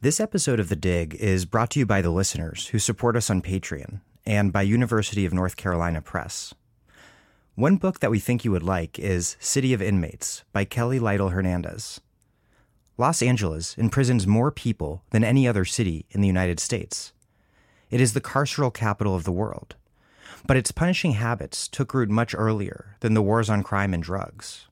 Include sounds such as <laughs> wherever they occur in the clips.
This episode of The Dig is brought to you by the listeners who support us on Patreon and by University of North Carolina Press. One book that we think you would like is City of Inmates by Kelly Lytle Hernandez. Los Angeles imprisons more people than any other city in the United States. It is the carceral capital of the world, but its punishing habits took root much earlier than the wars on crime and drugs.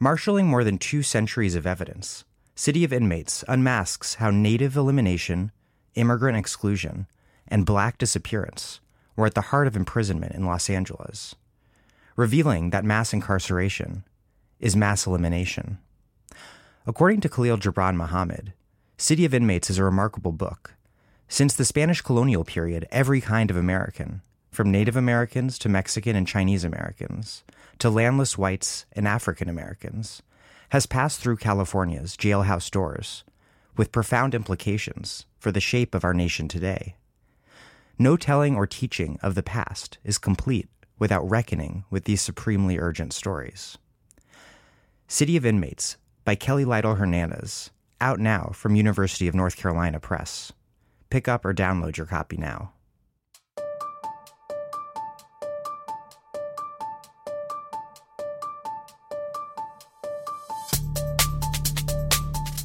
Marshalling more than two centuries of evidence, City of Inmates unmasks how native elimination, immigrant exclusion, and black disappearance were at the heart of imprisonment in Los Angeles, revealing that mass incarceration is mass elimination. According to Khalil Gibran Muhammad, City of Inmates is a remarkable book. Since the Spanish colonial period, every kind of American, from Native Americans to Mexican and Chinese Americans, to landless whites and African Americans, has passed through California's jailhouse doors, with profound implications for the shape of our nation today. No telling or teaching of the past is complete without reckoning with these supremely urgent stories. City of Inmates by Kelly Lytle Hernandez, out now from University of North Carolina Press. Pick up or download your copy now.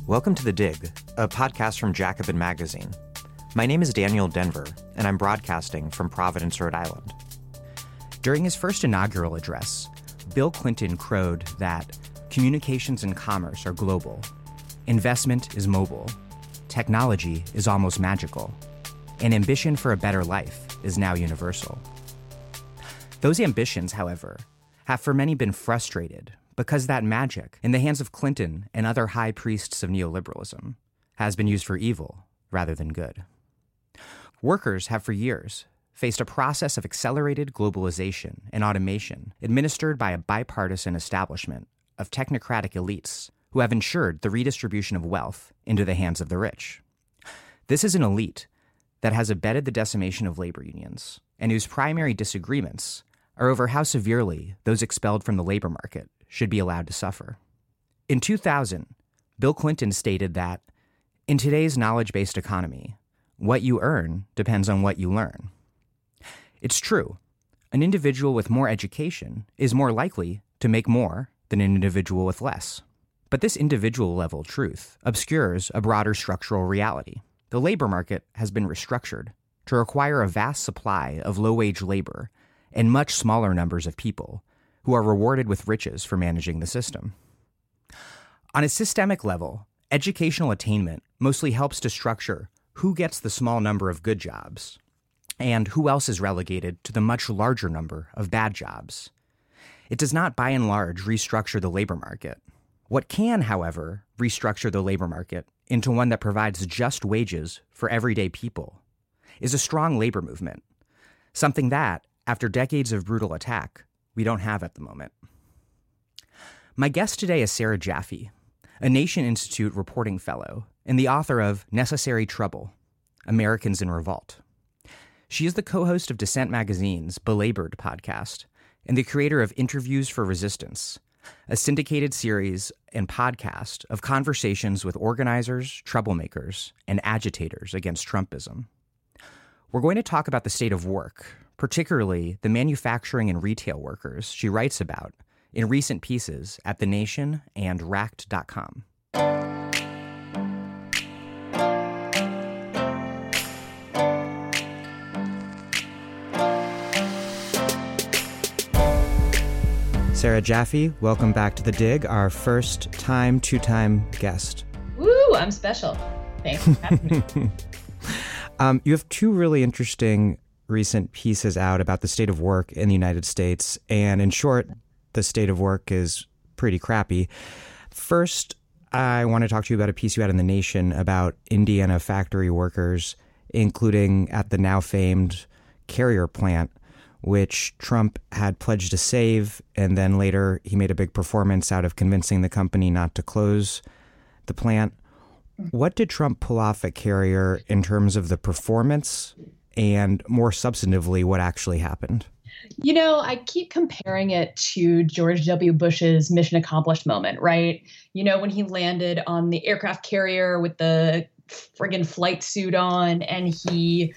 Welcome to The Dig, a podcast from Jacobin Magazine. My name is Daniel Denver, and I'm broadcasting from Providence, Rhode Island. During his first inaugural address, Bill Clinton crowed that communications and commerce are global, investment is mobile, technology is almost magical, and ambition for a better life is now universal. Those ambitions, however, have for many been frustrated because that magic, in the hands of Clinton and other high priests of neoliberalism, has been used for evil rather than good. Workers have for years faced a process of accelerated globalization and automation administered by a bipartisan establishment of technocratic elites who have ensured the redistribution of wealth into the hands of the rich. This is an elite that has abetted the decimation of labor unions and whose primary disagreements are over how severely those expelled from the labor market should be allowed to suffer. In 2000, Bill Clinton stated that in today's knowledge based economy, what you earn depends on what you learn. It's true. An individual with more education is more likely to make more than an individual with less. But this individual level truth obscures a broader structural reality. The labor market has been restructured to require a vast supply of low wage labor and much smaller numbers of people who are rewarded with riches for managing the system. On a systemic level, educational attainment mostly helps to structure who gets the small number of good jobs and who else is relegated to the much larger number of bad jobs. It does not, by and large, restructure the labor market. What can, however, restructure the labor market into one that provides just wages for everyday people is a strong labor movement, something that, after decades of brutal attack, we don't have at the moment. My guest today is Sarah Jaffe, a Nation Institute reporting fellow and the author of Necessary Trouble Americans in Revolt. She is the co host of Dissent Magazine's Belabored podcast and the creator of Interviews for Resistance, a syndicated series and podcast of conversations with organizers, troublemakers, and agitators against Trumpism. We're going to talk about the state of work, particularly the manufacturing and retail workers she writes about in recent pieces at The Nation and Racked.com. Sarah Jaffe, welcome back to The Dig, our first time, two time guest. Woo, I'm special. Thanks for having me. <laughs> um, you have two really interesting recent pieces out about the state of work in the United States. And in short, the state of work is pretty crappy. First, I want to talk to you about a piece you had in The Nation about Indiana factory workers, including at the now famed Carrier plant, which Trump had pledged to save. And then later he made a big performance out of convincing the company not to close the plant. What did Trump pull off at Carrier in terms of the performance and more substantively what actually happened? You know, I keep comparing it to George W. Bush's mission accomplished moment, right? You know, when he landed on the aircraft carrier with the friggin' flight suit on and he,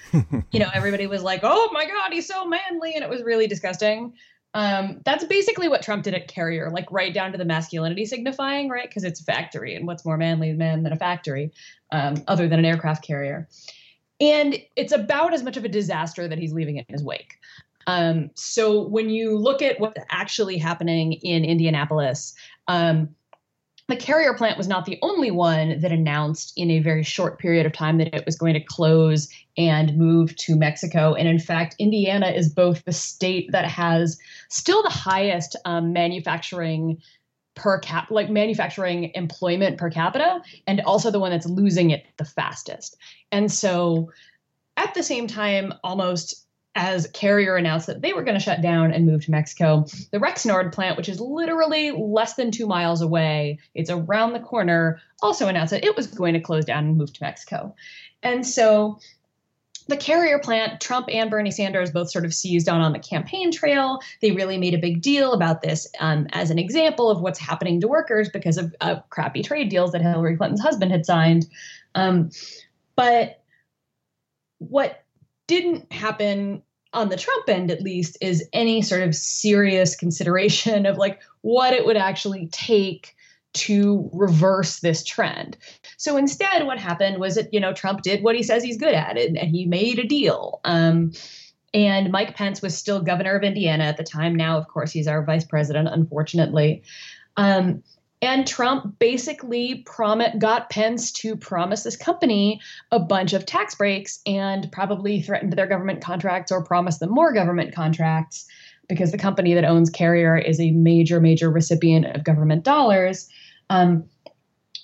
you know, <laughs> everybody was like, oh my God, he's so manly. And it was really disgusting. Um, that's basically what Trump did at Carrier, like right down to the masculinity signifying, right? Because it's a factory, and what's more manly man than a factory, um, other than an aircraft carrier? And it's about as much of a disaster that he's leaving in his wake. Um, so when you look at what's actually happening in Indianapolis, um, the carrier plant was not the only one that announced in a very short period of time that it was going to close and move to Mexico. And in fact, Indiana is both the state that has still the highest um, manufacturing per cap like manufacturing employment per capita and also the one that's losing it the fastest and so at the same time almost as Carrier announced that they were going to shut down and move to Mexico, the Rexnord plant, which is literally less than two miles away, it's around the corner, also announced that it was going to close down and move to Mexico. And so the Carrier plant, Trump and Bernie Sanders both sort of seized on on the campaign trail. They really made a big deal about this um, as an example of what's happening to workers because of uh, crappy trade deals that Hillary Clinton's husband had signed. Um, but what didn't happen on the Trump end, at least, is any sort of serious consideration of like what it would actually take to reverse this trend. So instead, what happened was that, you know, Trump did what he says he's good at and, and he made a deal. Um, and Mike Pence was still governor of Indiana at the time. Now, of course, he's our vice president, unfortunately. Um, and Trump basically got Pence to promise this company a bunch of tax breaks and probably threatened their government contracts or promised them more government contracts because the company that owns Carrier is a major, major recipient of government dollars um,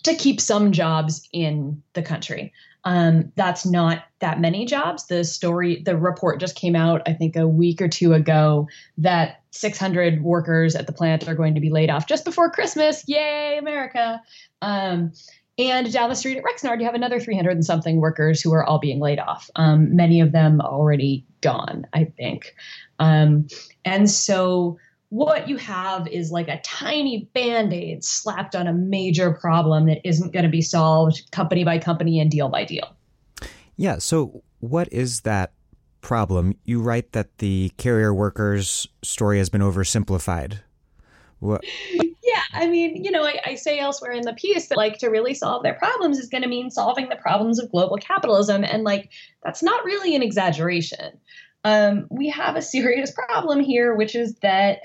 to keep some jobs in the country. Um, that's not that many jobs. The story, the report just came out, I think, a week or two ago that 600 workers at the plant are going to be laid off just before Christmas. Yay, America! Um, and down the street at Rexnord, you have another 300 and something workers who are all being laid off. Um, many of them already gone, I think. Um, and so what you have is like a tiny band aid slapped on a major problem that isn't going to be solved company by company and deal by deal. Yeah. So, what is that problem? You write that the carrier workers story has been oversimplified. What? Yeah, I mean, you know, I, I, say elsewhere in the piece that like to really solve their problems is going to mean solving the problems of global capitalism, and like that's not really an exaggeration um, we have a serious problem here, which is that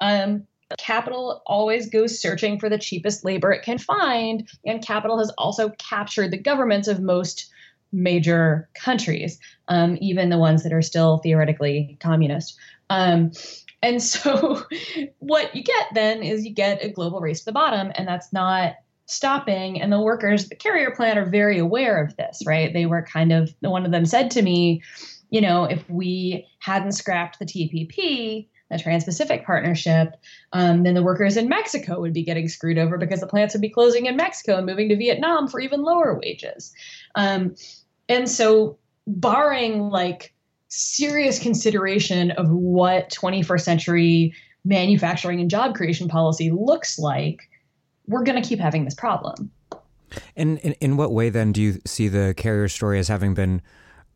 um, capital always goes searching for the cheapest labor it can find, and capital has also captured the governments of most major countries, um, even the ones that are still theoretically communist. Um, and <laughs> so, what you get then is you get a global race to the bottom, and that's not stopping. And the workers, the carrier plant, are very aware of this, right? They were kind of, one of them said to me, you know, if we hadn't scrapped the TPP, the Trans Pacific Partnership, um, then the workers in Mexico would be getting screwed over because the plants would be closing in Mexico and moving to Vietnam for even lower wages. Um, and so, barring like serious consideration of what 21st century manufacturing and job creation policy looks like, we're going to keep having this problem. And in, in what way then do you see the carrier story as having been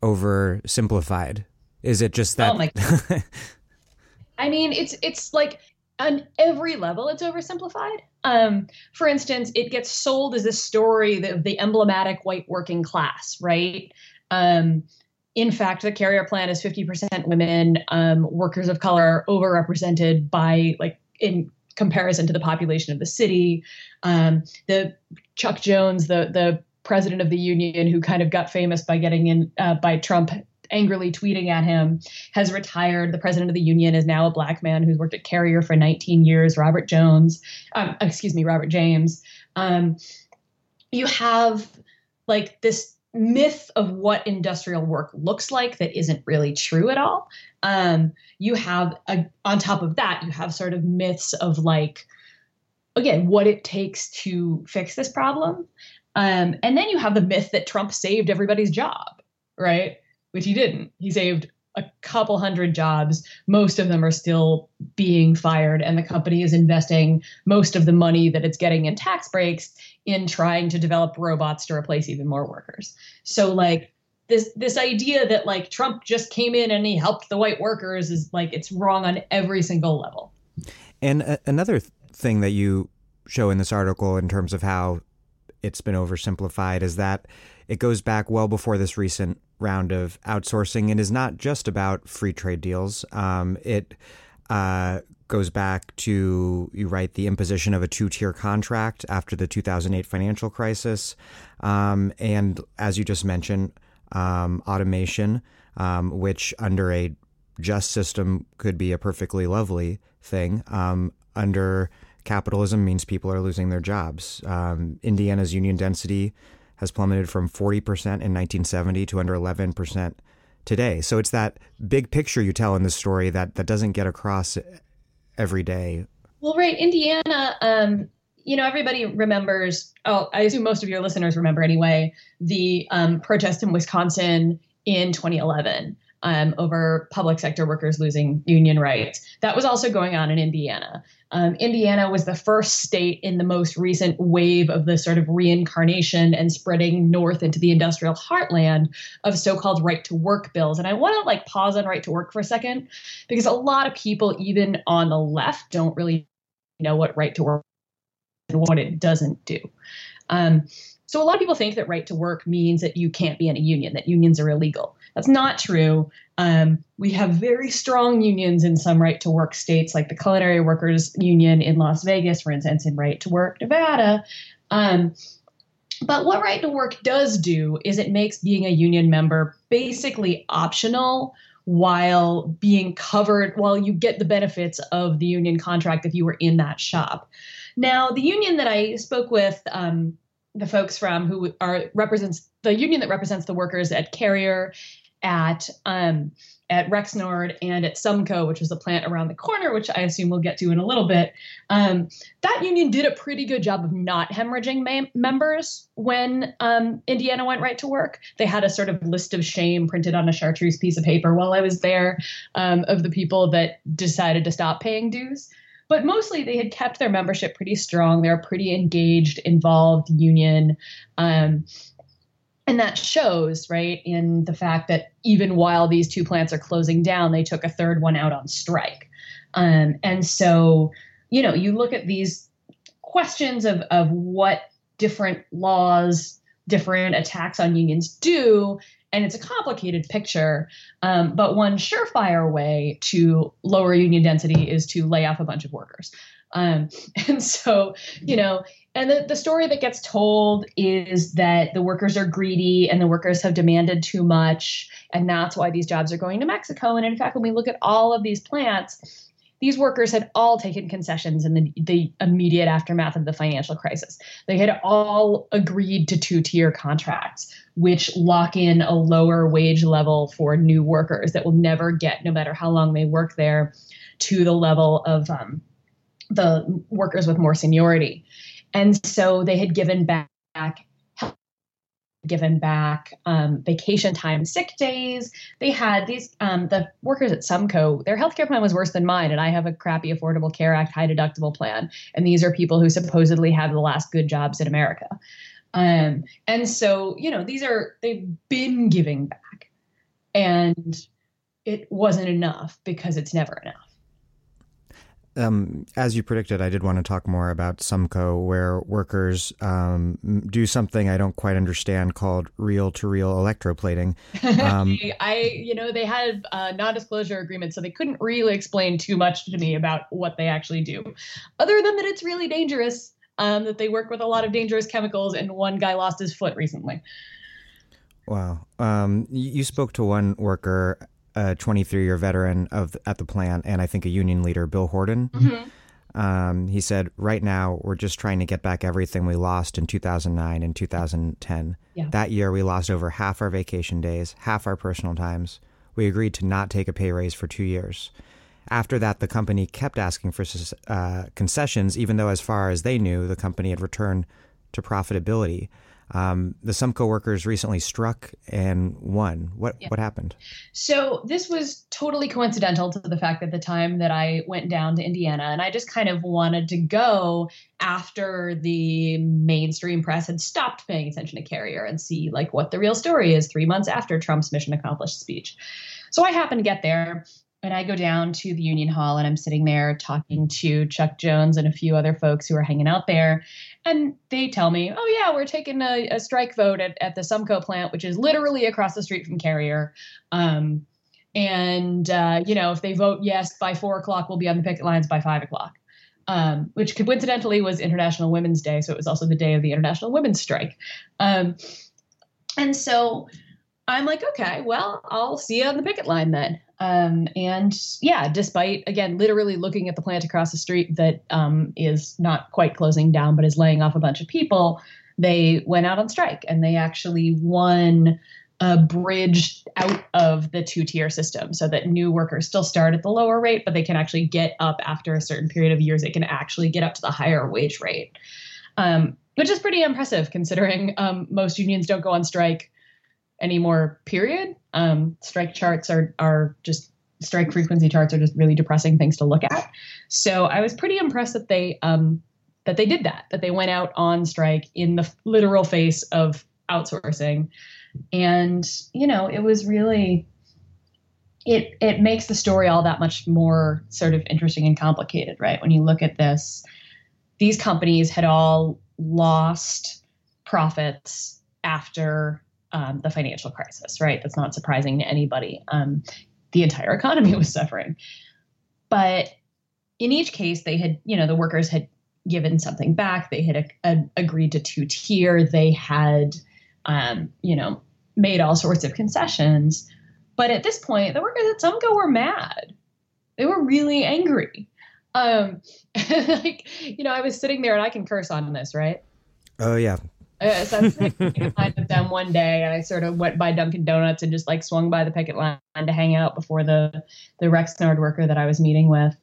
oversimplified? Is it just that? Oh my- <laughs> I mean, it's it's like on every level, it's oversimplified. Um, for instance, it gets sold as a story of the emblematic white working class, right? Um, in fact, the carrier plan is 50% women. Um, workers of color are overrepresented by like in comparison to the population of the city. Um, the Chuck Jones, the the president of the union who kind of got famous by getting in uh, by Trump angrily tweeting at him has retired. The president of the union is now a black man who's worked at Carrier for 19 years, Robert Jones, um, excuse me, Robert James. Um, you have like this myth of what industrial work looks like that isn't really true at all. Um, you have, a, on top of that, you have sort of myths of like, again, what it takes to fix this problem. Um, and then you have the myth that Trump saved everybody's job, right? Which he didn't. He saved a couple hundred jobs. Most of them are still being fired, and the company is investing most of the money that it's getting in tax breaks in trying to develop robots to replace even more workers. So like this this idea that like Trump just came in and he helped the white workers is like it's wrong on every single level. And a- another th- thing that you show in this article in terms of how it's been oversimplified is that it goes back well before this recent round of outsourcing and is not just about free trade deals. Um, it uh, goes back to you write the imposition of a two-tier contract after the 2008 financial crisis, um, and as you just mentioned, um, automation, um, which under a just system could be a perfectly lovely thing. Um, under capitalism means people are losing their jobs. Um, Indiana's union density has plummeted from 40% in 1970 to under 11% today. So it's that big picture you tell in the story that, that doesn't get across every day. Well, right. Indiana, um, you know, everybody remembers, oh, I assume most of your listeners remember anyway, the um, protest in Wisconsin in 2011 um, over public sector workers losing union rights. That was also going on in Indiana. Um, Indiana was the first state in the most recent wave of the sort of reincarnation and spreading north into the industrial heartland of so-called right to work bills. And I want to like pause on right to work for a second because a lot of people, even on the left, don't really know what right to work and what it doesn't do. Um, so a lot of people think that right to work means that you can't be in a union, that unions are illegal. That's not true. Um, we have very strong unions in some right to work states, like the Culinary Workers Union in Las Vegas, for instance, in Right to Work Nevada. Um, but what Right to Work does do is it makes being a union member basically optional while being covered, while you get the benefits of the union contract if you were in that shop. Now, the union that I spoke with, um, the folks from who are represents the union that represents the workers at Carrier at um, at Rexnord and at Sumco, which was a plant around the corner, which I assume we'll get to in a little bit. Um, that union did a pretty good job of not hemorrhaging ma- members when um, Indiana went right to work. They had a sort of list of shame printed on a chartreuse piece of paper while I was there um, of the people that decided to stop paying dues. But mostly they had kept their membership pretty strong. They're a pretty engaged, involved union. Um, and that shows, right, in the fact that even while these two plants are closing down, they took a third one out on strike. Um, and so, you know, you look at these questions of, of what different laws, different attacks on unions do, and it's a complicated picture. Um, but one surefire way to lower union density is to lay off a bunch of workers. Um, <laughs> and so, you know, and the, the story that gets told is that the workers are greedy and the workers have demanded too much. And that's why these jobs are going to Mexico. And in fact, when we look at all of these plants, these workers had all taken concessions in the, the immediate aftermath of the financial crisis. They had all agreed to two tier contracts, which lock in a lower wage level for new workers that will never get, no matter how long they work there, to the level of um, the workers with more seniority. And so they had given back given back um, vacation time, sick days. They had these um, the workers at Sumco. Their healthcare plan was worse than mine, and I have a crappy Affordable Care Act high deductible plan. And these are people who supposedly have the last good jobs in America. Um, and so you know these are they've been giving back, and it wasn't enough because it's never enough. Um, as you predicted, I did want to talk more about Sumco, where workers um, do something I don't quite understand called reel-to-reel electroplating. <laughs> Um, I, you know, they had a non-disclosure agreement, so they couldn't really explain too much to me about what they actually do, other than that it's really dangerous. Um, that they work with a lot of dangerous chemicals, and one guy lost his foot recently. Wow. Um, you spoke to one worker a 23 year veteran of at the plant and I think a union leader, Bill Horton. Mm-hmm. Um, he said, "Right now, we're just trying to get back everything we lost in 2009 and 2010. Yeah. That year, we lost over half our vacation days, half our personal times. We agreed to not take a pay raise for two years. After that, the company kept asking for uh, concessions, even though, as far as they knew, the company had returned to profitability." Um, the Sumco workers recently struck and won. What yeah. what happened? So this was totally coincidental to the fact that the time that I went down to Indiana, and I just kind of wanted to go after the mainstream press had stopped paying attention to Carrier and see like what the real story is three months after Trump's mission accomplished speech. So I happened to get there and I go down to the Union Hall and I'm sitting there talking to Chuck Jones and a few other folks who are hanging out there. And they tell me, oh, yeah, we're taking a, a strike vote at, at the Sumco plant, which is literally across the street from Carrier. Um, and, uh, you know, if they vote yes by four o'clock, we'll be on the picket lines by five o'clock. Um, which coincidentally was International Women's Day. So it was also the day of the International Women's Strike. Um, and so I'm like, okay, well, I'll see you on the picket line then. Um, and yeah, despite again literally looking at the plant across the street that um, is not quite closing down but is laying off a bunch of people, they went out on strike and they actually won a bridge out of the two tier system so that new workers still start at the lower rate, but they can actually get up after a certain period of years. They can actually get up to the higher wage rate, um, which is pretty impressive considering um, most unions don't go on strike anymore, period. Um, strike charts are are just strike frequency charts are just really depressing things to look at. So I was pretty impressed that they um, that they did that, that they went out on strike in the literal face of outsourcing. And, you know, it was really it it makes the story all that much more sort of interesting and complicated, right? When you look at this, these companies had all lost profits after um, the financial crisis, right? That's not surprising to anybody. Um, the entire economy <laughs> was suffering. But in each case, they had, you know, the workers had given something back. They had a, a, agreed to two tier. They had, um, you know, made all sorts of concessions. But at this point, the workers at Sumco were mad. They were really angry. Um, <laughs> like, you know, I was sitting there and I can curse on this, right? Oh yeah, uh, so I was sitting with them one day, and I sort of went by Dunkin' Donuts and just like swung by the picket line to hang out before the the Rexnord worker that I was meeting with,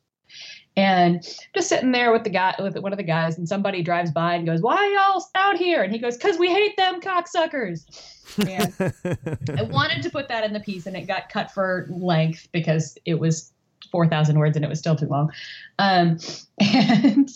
and just sitting there with the guy with one of the guys, and somebody drives by and goes, "Why y'all out here?" And he goes, "Cause we hate them cocksuckers." And I <laughs> wanted to put that in the piece, and it got cut for length because it was four thousand words, and it was still too long. Um, <laughs> and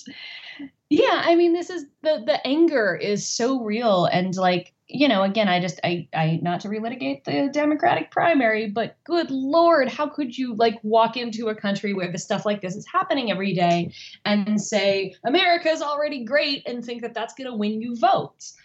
yeah i mean this is the the anger is so real and like you know again i just i i not to relitigate the democratic primary but good lord how could you like walk into a country where the stuff like this is happening every day and say america's already great and think that that's going to win you votes.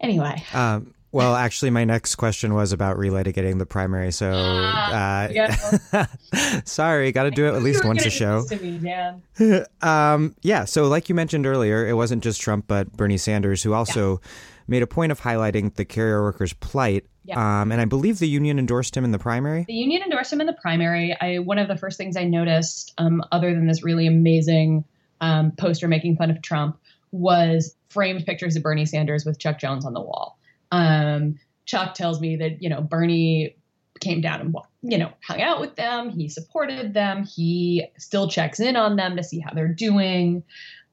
Anyway. Um well, actually, my next question was about relitigating the primary. So, ah, uh, yeah. <laughs> sorry, got to do it at least once a show. Me, <laughs> um, yeah. So, like you mentioned earlier, it wasn't just Trump, but Bernie Sanders who also yeah. made a point of highlighting the carrier workers' plight. Yeah. Um, and I believe the union endorsed him in the primary. The union endorsed him in the primary. I one of the first things I noticed, um, other than this really amazing um, poster making fun of Trump, was framed pictures of Bernie Sanders with Chuck Jones on the wall. Um, Chuck tells me that, you know, Bernie came down and, you know, hung out with them. He supported them. He still checks in on them to see how they're doing.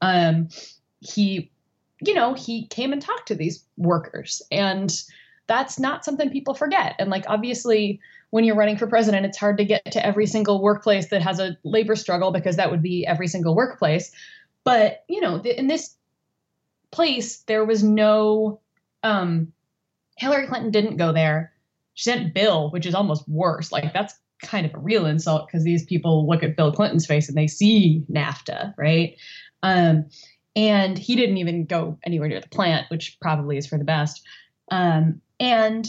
Um, he, you know, he came and talked to these workers. And that's not something people forget. And like, obviously, when you're running for president, it's hard to get to every single workplace that has a labor struggle because that would be every single workplace. But, you know, in this place, there was no, um, Hillary Clinton didn't go there. She sent Bill, which is almost worse. Like that's kind of a real insult because these people look at Bill Clinton's face and they see NAFTA, right? Um, and he didn't even go anywhere near the plant, which probably is for the best. Um, and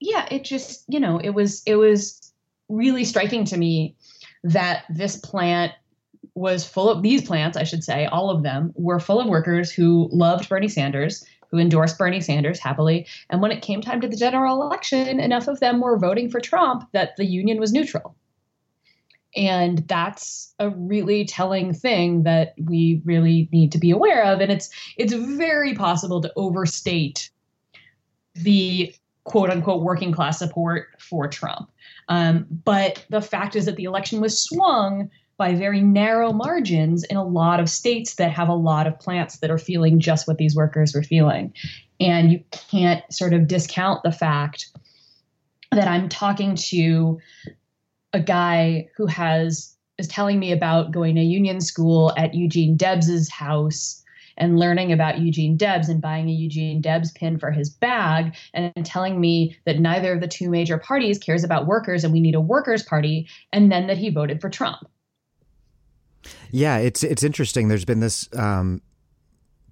yeah, it just you know it was it was really striking to me that this plant was full of these plants, I should say, all of them were full of workers who loved Bernie Sanders who endorsed Bernie Sanders happily. And when it came time to the general election, enough of them were voting for Trump that the union was neutral. And that's a really telling thing that we really need to be aware of. And it's it's very possible to overstate the quote unquote working class support for Trump. Um, but the fact is that the election was swung by very narrow margins in a lot of states that have a lot of plants that are feeling just what these workers were feeling. And you can't sort of discount the fact that I'm talking to a guy who has is telling me about going to union school at Eugene Debs's house and learning about Eugene Debs and buying a Eugene Debs pin for his bag and telling me that neither of the two major parties cares about workers and we need a workers party and then that he voted for Trump. Yeah, it's it's interesting. There's been this um,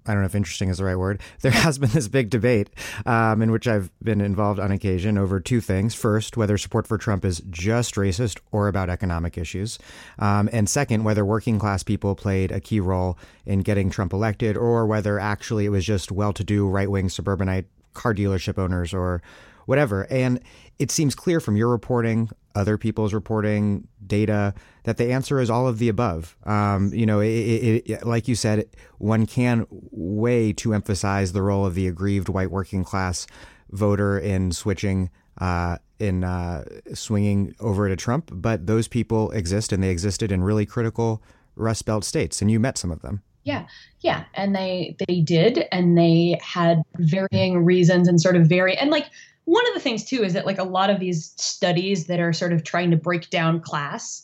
I don't know if interesting is the right word. <laughs> There has been this big debate um, in which I've been involved on occasion over two things. First, whether support for Trump is just racist or about economic issues. Um, and second, whether working class people played a key role in getting Trump elected or whether actually it was just well to do right wing suburbanite car dealership owners or whatever. And it seems clear from your reporting, other people's reporting, data, that the answer is all of the above. Um, you know, it, it, it, like you said, one can way to emphasize the role of the aggrieved white working class voter in switching, uh, in uh, swinging over to Trump. But those people exist, and they existed in really critical Rust Belt states, and you met some of them. Yeah, yeah, and they they did, and they had varying reasons and sort of very and like one of the things too is that like a lot of these studies that are sort of trying to break down class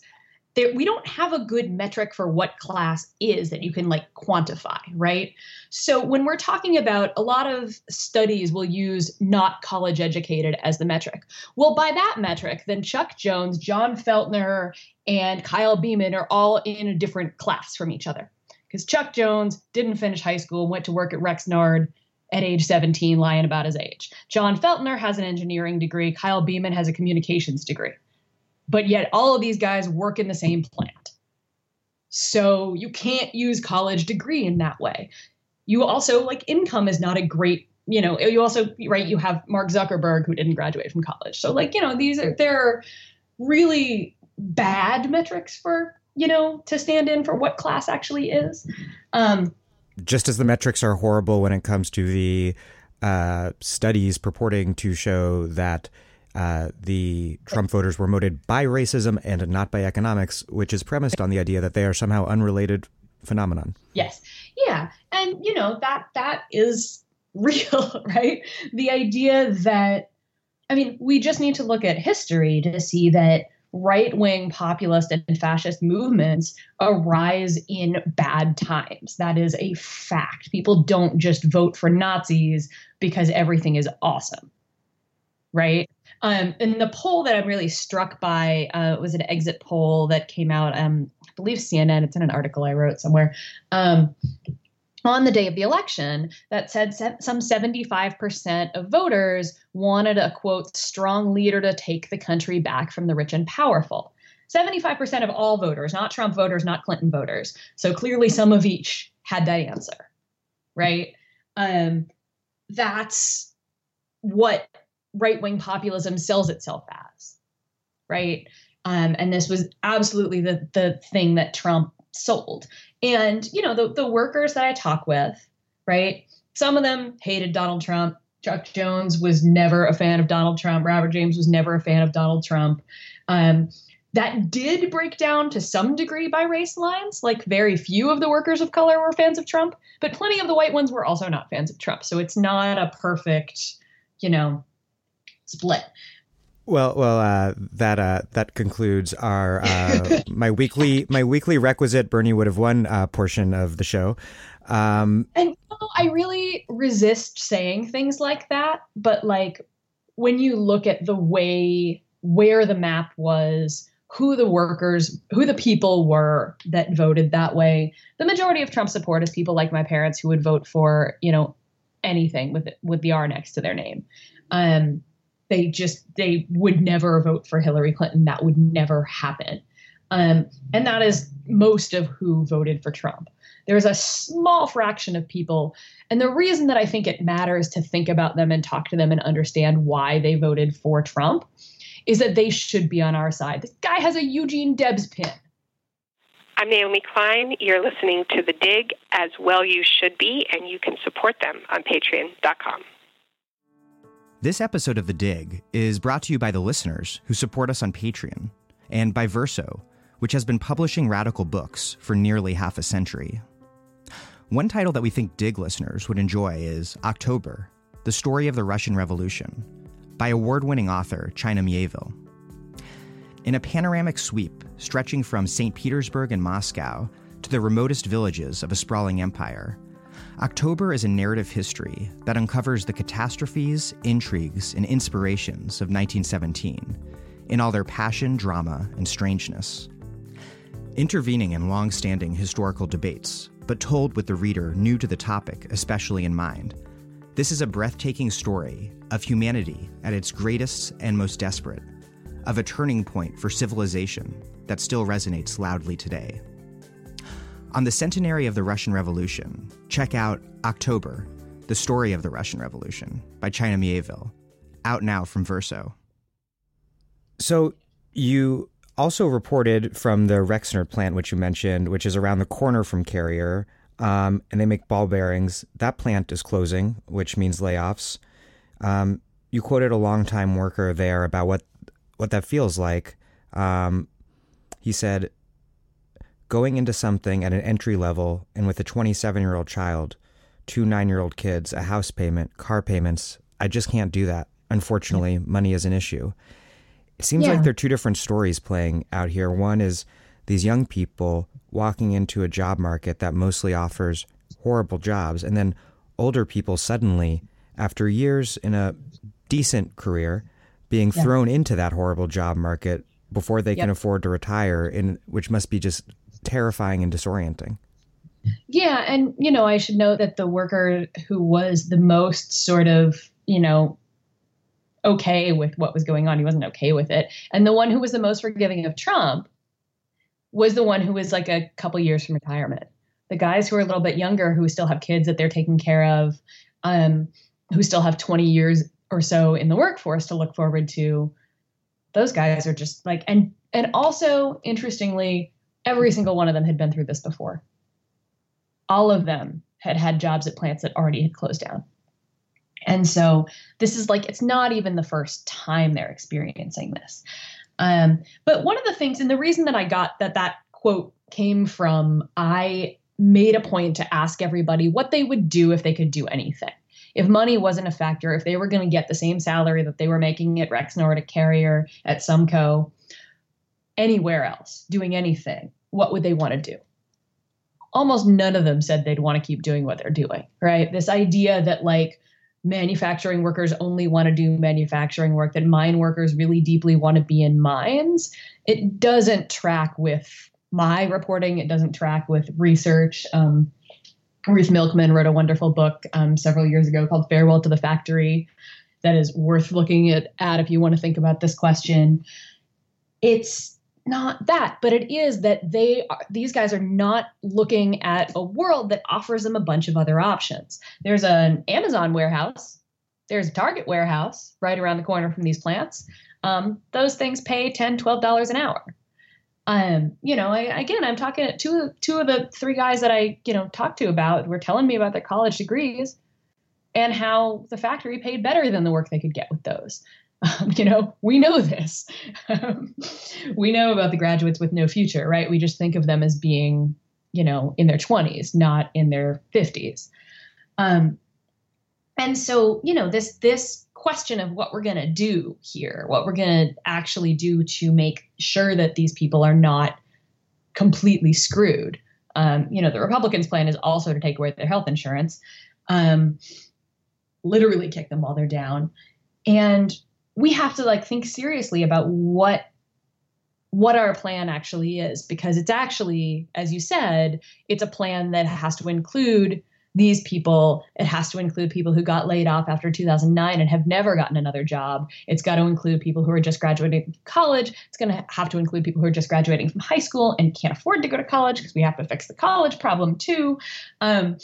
that we don't have a good metric for what class is that you can like quantify right? So when we're talking about a lot of studies will use not college educated as the metric. Well by that metric then chuck jones john feltner and kyle beeman are all in a different class from each other. Because chuck jones didn't finish high school went to work at rexnord at age 17 lying about his age. John Feltner has an engineering degree, Kyle Beeman has a communications degree. But yet all of these guys work in the same plant. So you can't use college degree in that way. You also like income is not a great, you know, you also right you have Mark Zuckerberg who didn't graduate from college. So like, you know, these are they're really bad metrics for, you know, to stand in for what class actually is. Um, just as the metrics are horrible when it comes to the uh, studies purporting to show that uh, the Trump voters were motivated by racism and not by economics, which is premised on the idea that they are somehow unrelated phenomenon. Yes. Yeah. And you know, that that is <laughs> real, right? The idea that I mean, we just need to look at history to see that right wing populist and fascist movements arise in bad times. That is a fact. People don't just vote for Nazis because everything is awesome, right? Um, and the poll that I'm really struck by uh, was an exit poll that came out, um, I believe CNN, it's in an article I wrote somewhere. Um, on the day of the election that said some 75% of voters wanted a quote strong leader to take the country back from the rich and powerful. 75% of all voters not trump voters not clinton voters. So clearly some of each had that answer right? Um, that's what right-wing populism sells itself as right? Um, and this was absolutely the the thing that trump sold and, you know, the, the workers that I talk with, right? Some of them hated Donald Trump. Chuck Jones was never a fan of Donald Trump. Robert James was never a fan of Donald Trump. Um, that did break down to some degree by race lines. Like very few of the workers of color were fans of Trump, but plenty of the white ones were also not fans of Trump. So it's not a perfect, you know, split. Well, well, uh, that uh, that concludes our uh, <laughs> my weekly my weekly requisite Bernie would have won uh, portion of the show. Um, and you know, I really resist saying things like that, but like when you look at the way where the map was, who the workers, who the people were that voted that way, the majority of Trump support is people like my parents who would vote for you know anything with with the R next to their name. Um, they just they would never vote for Hillary Clinton. That would never happen. Um, and that is most of who voted for Trump. There's a small fraction of people. And the reason that I think it matters to think about them and talk to them and understand why they voted for Trump is that they should be on our side. This guy has a Eugene Debs pin. I'm Naomi Klein. You're listening to The Dig, as well you should be, and you can support them on patreon.com. This episode of The Dig is brought to you by the listeners who support us on Patreon and by Verso, which has been publishing radical books for nearly half a century. One title that we think Dig listeners would enjoy is October The Story of the Russian Revolution by award winning author China Mieville. In a panoramic sweep stretching from St. Petersburg and Moscow to the remotest villages of a sprawling empire, October is a narrative history that uncovers the catastrophes, intrigues, and inspirations of 1917 in all their passion, drama, and strangeness. Intervening in long standing historical debates, but told with the reader new to the topic especially in mind, this is a breathtaking story of humanity at its greatest and most desperate, of a turning point for civilization that still resonates loudly today. On the centenary of the Russian Revolution, check out October, The Story of the Russian Revolution by China Mieville, out now from Verso. So you also reported from the Rexnord plant, which you mentioned, which is around the corner from Carrier, um, and they make ball bearings. That plant is closing, which means layoffs. Um, you quoted a longtime worker there about what what that feels like. Um, he said, going into something at an entry level and with a 27 year old child, two nine year old kids, a house payment, car payments, I just can't do that. Unfortunately, money is an issue. It seems yeah. like there are two different stories playing out here. One is these young people walking into a job market that mostly offers horrible jobs, and then older people suddenly, after years in a decent career, being yeah. thrown into that horrible job market before they yep. can afford to retire, in which must be just terrifying and disorienting. Yeah, and you know, I should note that the worker who was the most sort of, you know, okay with what was going on, he wasn't okay with it. And the one who was the most forgiving of Trump was the one who was like a couple years from retirement. The guys who are a little bit younger who still have kids that they're taking care of, um, who still have 20 years or so in the workforce to look forward to, those guys are just like and and also interestingly Every single one of them had been through this before. All of them had had jobs at plants that already had closed down. And so this is like, it's not even the first time they're experiencing this. Um, but one of the things, and the reason that I got that that quote came from, I made a point to ask everybody what they would do if they could do anything. If money wasn't a factor, if they were going to get the same salary that they were making at Rexnord, at Carrier, at Sumco, anywhere else doing anything, what would they want to do? Almost none of them said they'd want to keep doing what they're doing, right? This idea that like manufacturing workers only want to do manufacturing work, that mine workers really deeply want to be in mines, it doesn't track with my reporting. It doesn't track with research. Um, Ruth Milkman wrote a wonderful book um, several years ago called Farewell to the Factory that is worth looking at, at if you want to think about this question. It's not that, but it is that they are, these guys are not looking at a world that offers them a bunch of other options. There's an Amazon warehouse, there's a Target warehouse right around the corner from these plants. Um, those things pay 10 $12 an hour. Um, you know, I, again, I'm talking to two, two of the three guys that I, you know, talked to about were telling me about their college degrees and how the factory paid better than the work they could get with those. Um, <laughs> you know, we know this. <laughs> We know about the graduates with no future, right? We just think of them as being, you know, in their 20s, not in their 50s. Um, and so, you know, this this question of what we're going to do here, what we're going to actually do to make sure that these people are not completely screwed. Um, you know, the Republicans' plan is also to take away their health insurance, um, literally kick them while they're down, and we have to like think seriously about what what our plan actually is because it's actually as you said it's a plan that has to include these people. It has to include people who got laid off after 2009 and have never gotten another job. It's got to include people who are just graduating college. It's going to have to include people who are just graduating from high school and can't afford to go to college because we have to fix the college problem too. Um,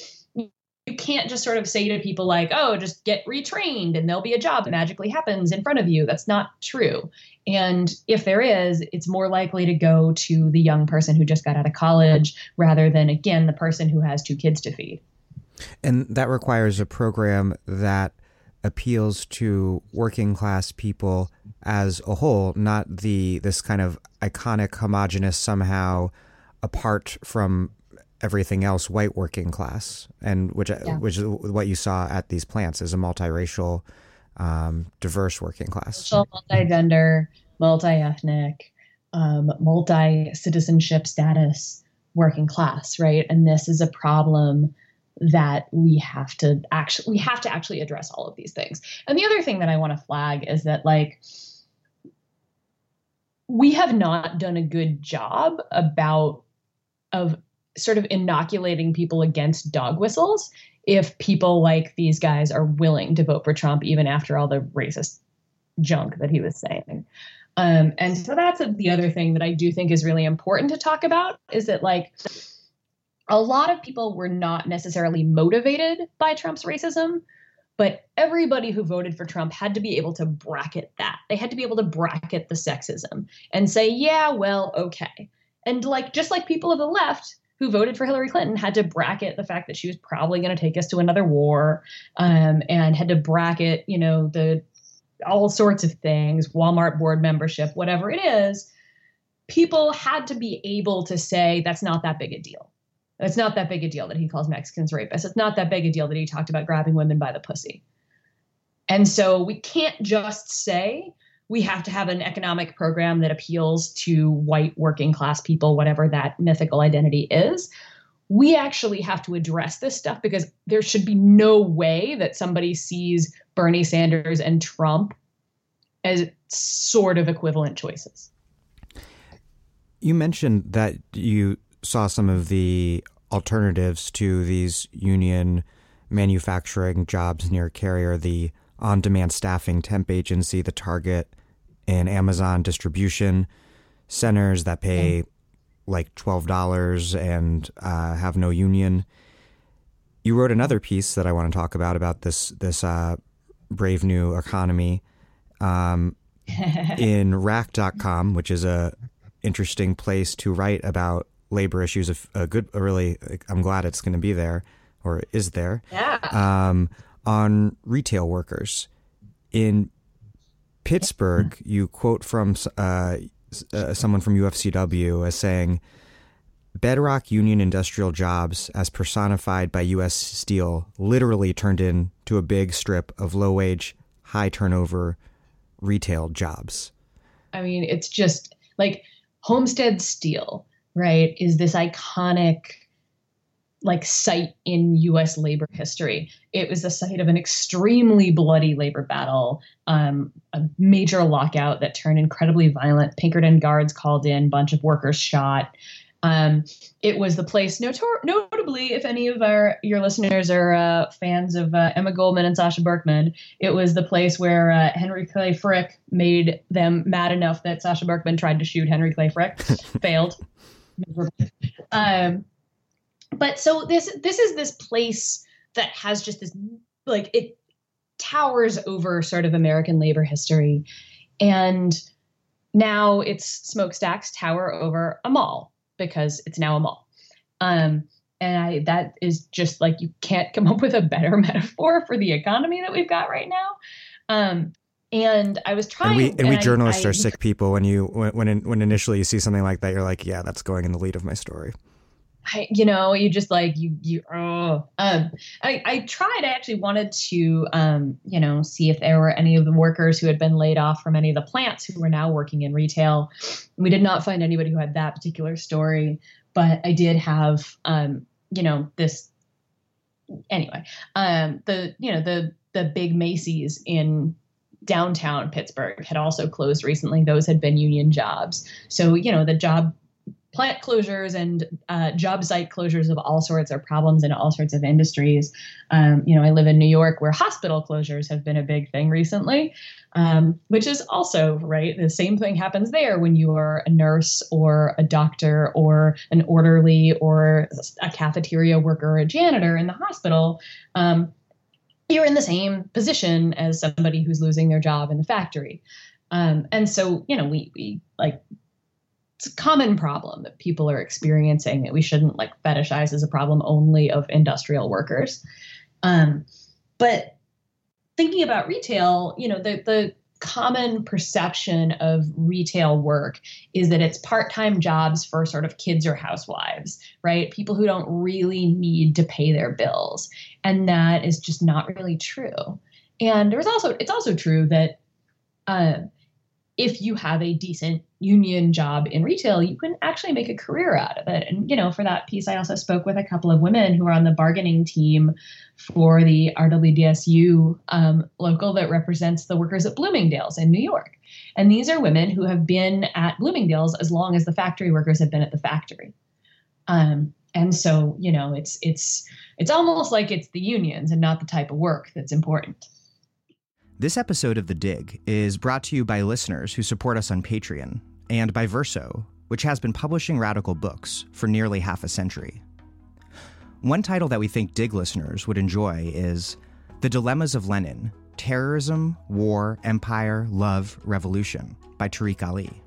you can't just sort of say to people like, oh, just get retrained and there'll be a job that magically happens in front of you. That's not true. And if there is, it's more likely to go to the young person who just got out of college rather than, again, the person who has two kids to feed. And that requires a program that appeals to working class people as a whole, not the this kind of iconic, homogenous, somehow apart from everything else white working class and which yeah. which is what you saw at these plants is a multiracial um, diverse working class multi-gender multi-ethnic um, multi-citizenship status working class right and this is a problem that we have to actually we have to actually address all of these things. And the other thing that I want to flag is that like we have not done a good job about of sort of inoculating people against dog whistles if people like these guys are willing to vote for Trump even after all the racist junk that he was saying. Um, and so that's the other thing that I do think is really important to talk about is that like a lot of people were not necessarily motivated by Trump's racism, but everybody who voted for Trump had to be able to bracket that. They had to be able to bracket the sexism and say, yeah, well, okay. And like just like people of the left who voted for Hillary Clinton had to bracket the fact that she was probably going to take us to another war, um, and had to bracket, you know, the all sorts of things, Walmart board membership, whatever it is. People had to be able to say that's not that big a deal it's not that big a deal that he calls Mexicans rapists. It's not that big a deal that he talked about grabbing women by the pussy. And so we can't just say we have to have an economic program that appeals to white working class people, whatever that mythical identity is. We actually have to address this stuff because there should be no way that somebody sees Bernie Sanders and Trump as sort of equivalent choices. You mentioned that you saw some of the alternatives to these union manufacturing jobs near Carrier, the on demand staffing temp agency, the Target and Amazon distribution centers that pay like $12 and uh, have no union. You wrote another piece that I want to talk about about this this uh, brave new economy um, <laughs> in Racked.com, which is a interesting place to write about labor issues. A, a good, a really, I'm glad it's going to be there or is there. Yeah. Um, on retail workers in Pittsburgh, you quote from uh, uh, someone from UFCW as saying, "Bedrock union industrial jobs, as personified by U.S. Steel, literally turned into a big strip of low-wage, high turnover retail jobs." I mean, it's just like Homestead Steel right, is this iconic like site in US labor history. It was the site of an extremely bloody labor battle, um, a major lockout that turned incredibly violent. Pinkerton guards called in, bunch of workers shot. Um, it was the place, notor- notably, if any of our your listeners are uh, fans of uh, Emma Goldman and Sasha Berkman, it was the place where uh, Henry Clay Frick made them mad enough that Sasha Berkman tried to shoot Henry Clay Frick, <laughs> failed um, but so this this is this place that has just this like it towers over sort of American labor history, and now its smokestacks tower over a mall because it's now a mall. Um, and I that is just like you can't come up with a better <laughs> metaphor for the economy that we've got right now. Um, and I was trying. And we, and and we journalists I, are sick people. When you when, when initially you see something like that, you're like, yeah, that's going in the lead of my story. I, you know, you just like you you oh um I I tried I actually wanted to um you know see if there were any of the workers who had been laid off from any of the plants who were now working in retail. We did not find anybody who had that particular story, but I did have um you know this anyway um the you know the the big Macy's in downtown Pittsburgh had also closed recently. Those had been union jobs. So, you know, the job plant closures and uh, job site closures of all sorts are problems in all sorts of industries. Um, you know, I live in New York where hospital closures have been a big thing recently, um, which is also right. The same thing happens there when you are a nurse or a doctor or an orderly or a cafeteria worker or a janitor in the hospital. Um, you're in the same position as somebody who's losing their job in the factory. Um, and so, you know, we, we like, it's a common problem that people are experiencing that we shouldn't like fetishize as a problem only of industrial workers. Um, but thinking about retail, you know, the, the, common perception of retail work is that it's part-time jobs for sort of kids or housewives right? People who don't really need to pay their bills. And that is just not really true. And there's also it's also true that uh, if you have a decent union job in retail, you can actually make a career out of it. And, you know, for that piece, I also spoke with a couple of women who are on the bargaining team for the RWDSU um, local that represents the workers at Bloomingdale's in New York. And these are women who have been at Bloomingdale's as long as the factory workers have been at the factory. Um, and so, you know, it's it's it's almost like it's the unions and not the type of work that's important. This episode of The Dig is brought to you by listeners who support us on Patreon and by Verso, which has been publishing radical books for nearly half a century. One title that we think Dig listeners would enjoy is The Dilemmas of Lenin Terrorism, War, Empire, Love, Revolution by Tariq Ali.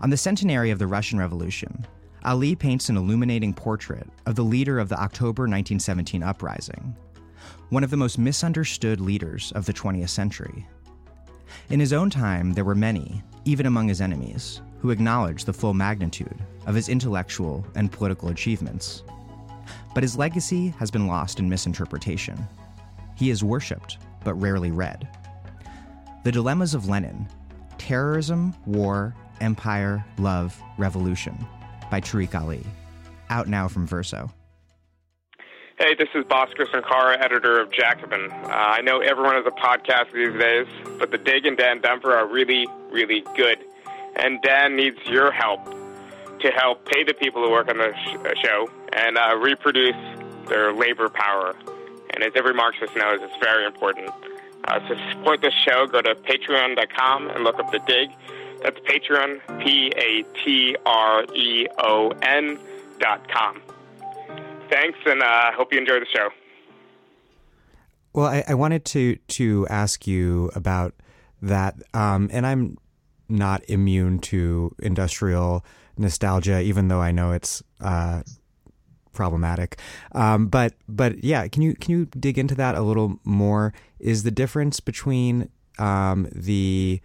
On the centenary of the Russian Revolution, Ali paints an illuminating portrait of the leader of the October 1917 uprising one of the most misunderstood leaders of the 20th century. In his own time, there were many, even among his enemies, who acknowledged the full magnitude of his intellectual and political achievements. But his legacy has been lost in misinterpretation. He is worshipped, but rarely read. The Dilemmas of Lenin Terrorism, War, Empire, Love, Revolution by Tariq Ali. Out now from Verso. Hey, this is Bhaskar Sankara, editor of Jacobin. Uh, I know everyone has a podcast these days, but the Dig and Dan Denvir are really, really good. And Dan needs your help to help pay the people who work on the sh- uh, show and uh, reproduce their labor power. And as every Marxist knows, it's very important. Uh, to support this show, go to patreon.com and look up The Dig. That's Patreon, P A T R E O N dot com thanks, and I uh, hope you enjoy the show. Well, I, I, wanted to to ask you about that, um, and I'm not immune to industrial nostalgia, even though I know it's uh, problematic. Um, but but yeah, can you can you dig into that a little more? Is the difference between um, the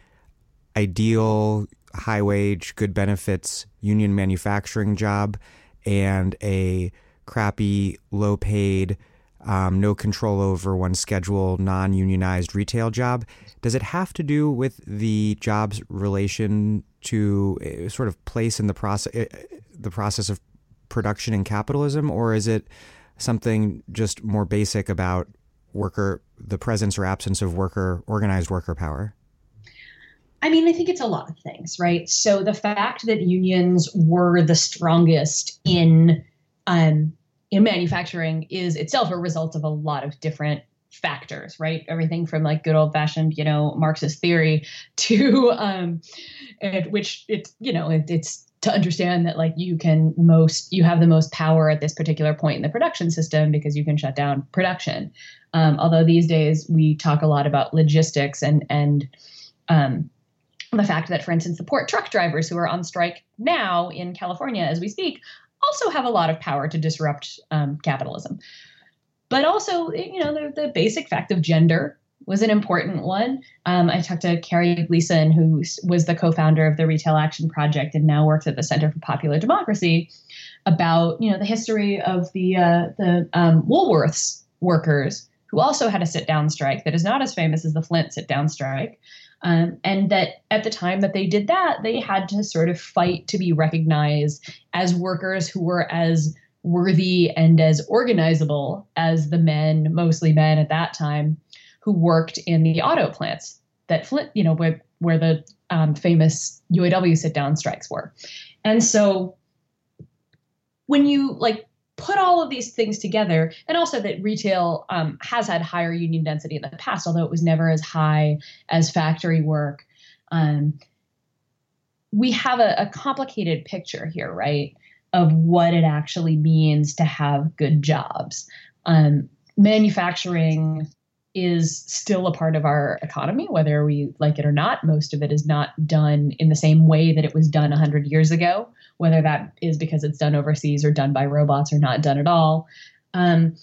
ideal high wage, good benefits union manufacturing job and a crappy, low paid, um, no control over one's schedule, non unionized retail job. Does it have to do with the job's relation to uh, sort of place in the process, uh, the process of production and capitalism, or is it something just more basic about worker, the presence or absence of worker, organized worker power? I mean, I think it's a lot of things, right? So the fact that unions were the strongest in um, in manufacturing is itself a result of a lot of different factors, right? Everything from like good old fashioned, you know, Marxist theory <laughs> to, um, and which it's, you know, it, it's to understand that like you can most, you have the most power at this particular point in the production system because you can shut down production. Um, although these days we talk a lot about logistics and, and, um, the fact that, for instance, the port truck drivers who are on strike now in California as we speak also have a lot of power to disrupt um, capitalism. But also, you know, the, the basic fact of gender was an important one. Um, I talked to Carrie Gleason, who was the co-founder of the Retail Action Project and now works at the Center for Popular Democracy, about you know the history of the uh, the um, Woolworths workers who also had a sit-down strike that is not as famous as the Flint sit-down strike, um, and that at the time that they did that, they had to sort of fight to be recognized as workers who were as worthy and as organizable as the men, mostly men at that time, who worked in the auto plants that Flint, you know, where, where the um, famous UAW sit down strikes were. And so when you like put all of these things together, and also that retail um, has had higher union density in the past, although it was never as high as factory work. Um, we have a, a complicated picture here, right, of what it actually means to have good jobs. Um, manufacturing is still a part of our economy, whether we like it or not. Most of it is not done in the same way that it was done 100 years ago, whether that is because it's done overseas or done by robots or not done at all. Um,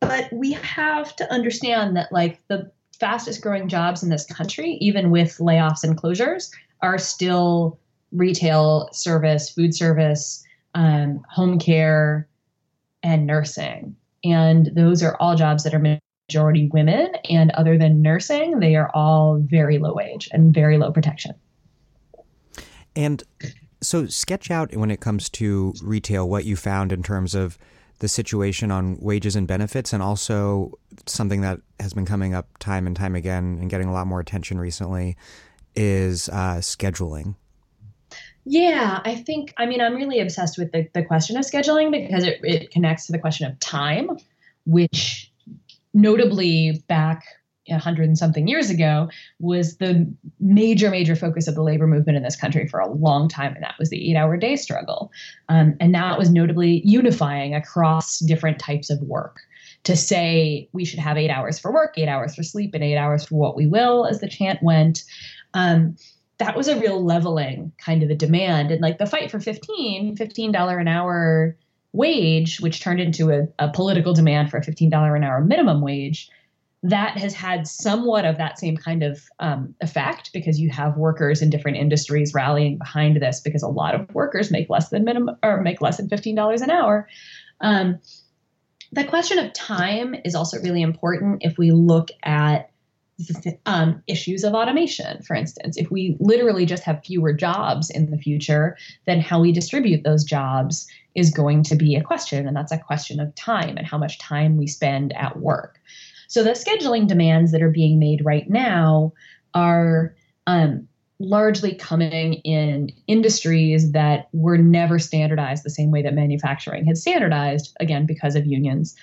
but we have to understand that, like, the fastest growing jobs in this country, even with layoffs and closures, are still retail service, food service, um, home care, and nursing. And those are all jobs that are majority women. And other than nursing, they are all very low wage and very low protection. And so, sketch out when it comes to retail what you found in terms of the situation on wages and benefits, and also something that has been coming up time and time again and getting a lot more attention recently is uh, scheduling. Yeah, I think, I mean, I'm really obsessed with the, the question of scheduling because it, it connects to the question of time, which notably back a hundred and something years ago was the major, major focus of the labor movement in this country for a long time, and that was the eight-hour day struggle. Um, and that was notably unifying across different types of work to say we should have eight hours for work, eight hours for sleep, and eight hours for what we will, as the chant went. Um, that was a real leveling kind of a demand. And like the fight for 15, $15 an hour wage, which turned into a, a political demand for a $15 an hour minimum wage, that has had somewhat of that same kind of um, effect because you have workers in different industries rallying behind this because a lot of workers make less than minimum or make less than $15 an hour. Um, the question of time is also really important if we look at um, issues of automation, for instance. If we literally just have fewer jobs in the future, then how we distribute those jobs is going to be a question. And that's a question of time and how much time we spend at work. So the scheduling demands that are being made right now are um, largely coming in industries that were never standardized the same way that manufacturing had standardized, again, because of unions.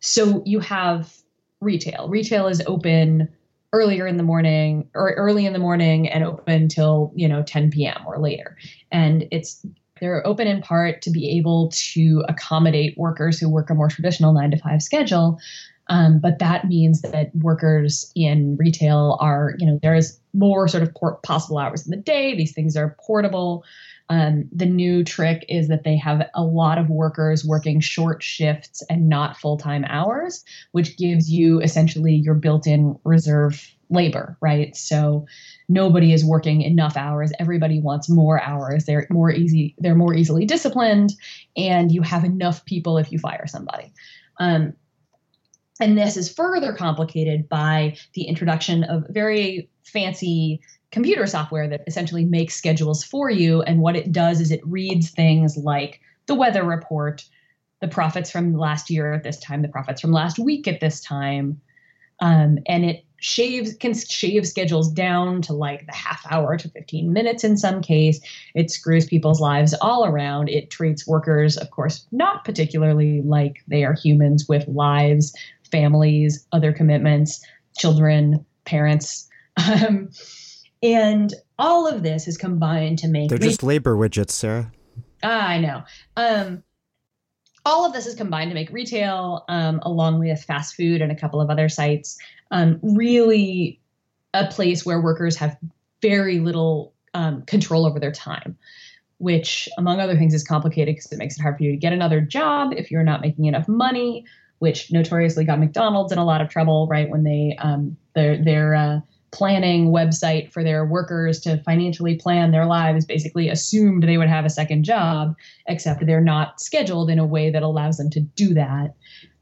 So you have retail. Retail is open earlier in the morning or early in the morning and open till you know 10 p.m. or later. And it's they're open in part to be able to accommodate workers who work a more traditional nine to five schedule. Um, but that means that workers in retail are, you know, there's more sort of possible hours in the day. These things are portable. Um, the new trick is that they have a lot of workers working short shifts and not full time hours, which gives you essentially your built in reserve labor, right? So nobody is working enough hours. Everybody wants more hours. They're more easy. They're more easily disciplined, and you have enough people if you fire somebody. Um, and this is further complicated by the introduction of very fancy computer software that essentially makes schedules for you. And what it does is it reads things like the weather report, the profits from last year at this time, the profits from last week at this time. Um, and it shaves can shave schedules down to like the half hour to 15 minutes in some case it screws people's lives all around it treats workers of course not particularly like they are humans with lives families other commitments children parents <laughs> um, and all of this is combined to make they're just labor widgets, Sarah. Ah, I know. Um, all of this is combined to make retail, um, along with fast food and a couple of other sites, um, really a place where workers have very little um, control over their time, which, among other things, is complicated because it makes it hard for you to get another job if you're not making enough money, which notoriously got McDonald's in a lot of trouble, right? When they um, their their uh, planning website for their workers to financially plan their lives basically assumed they would have a second job, except they're not scheduled in a way that allows them to do that.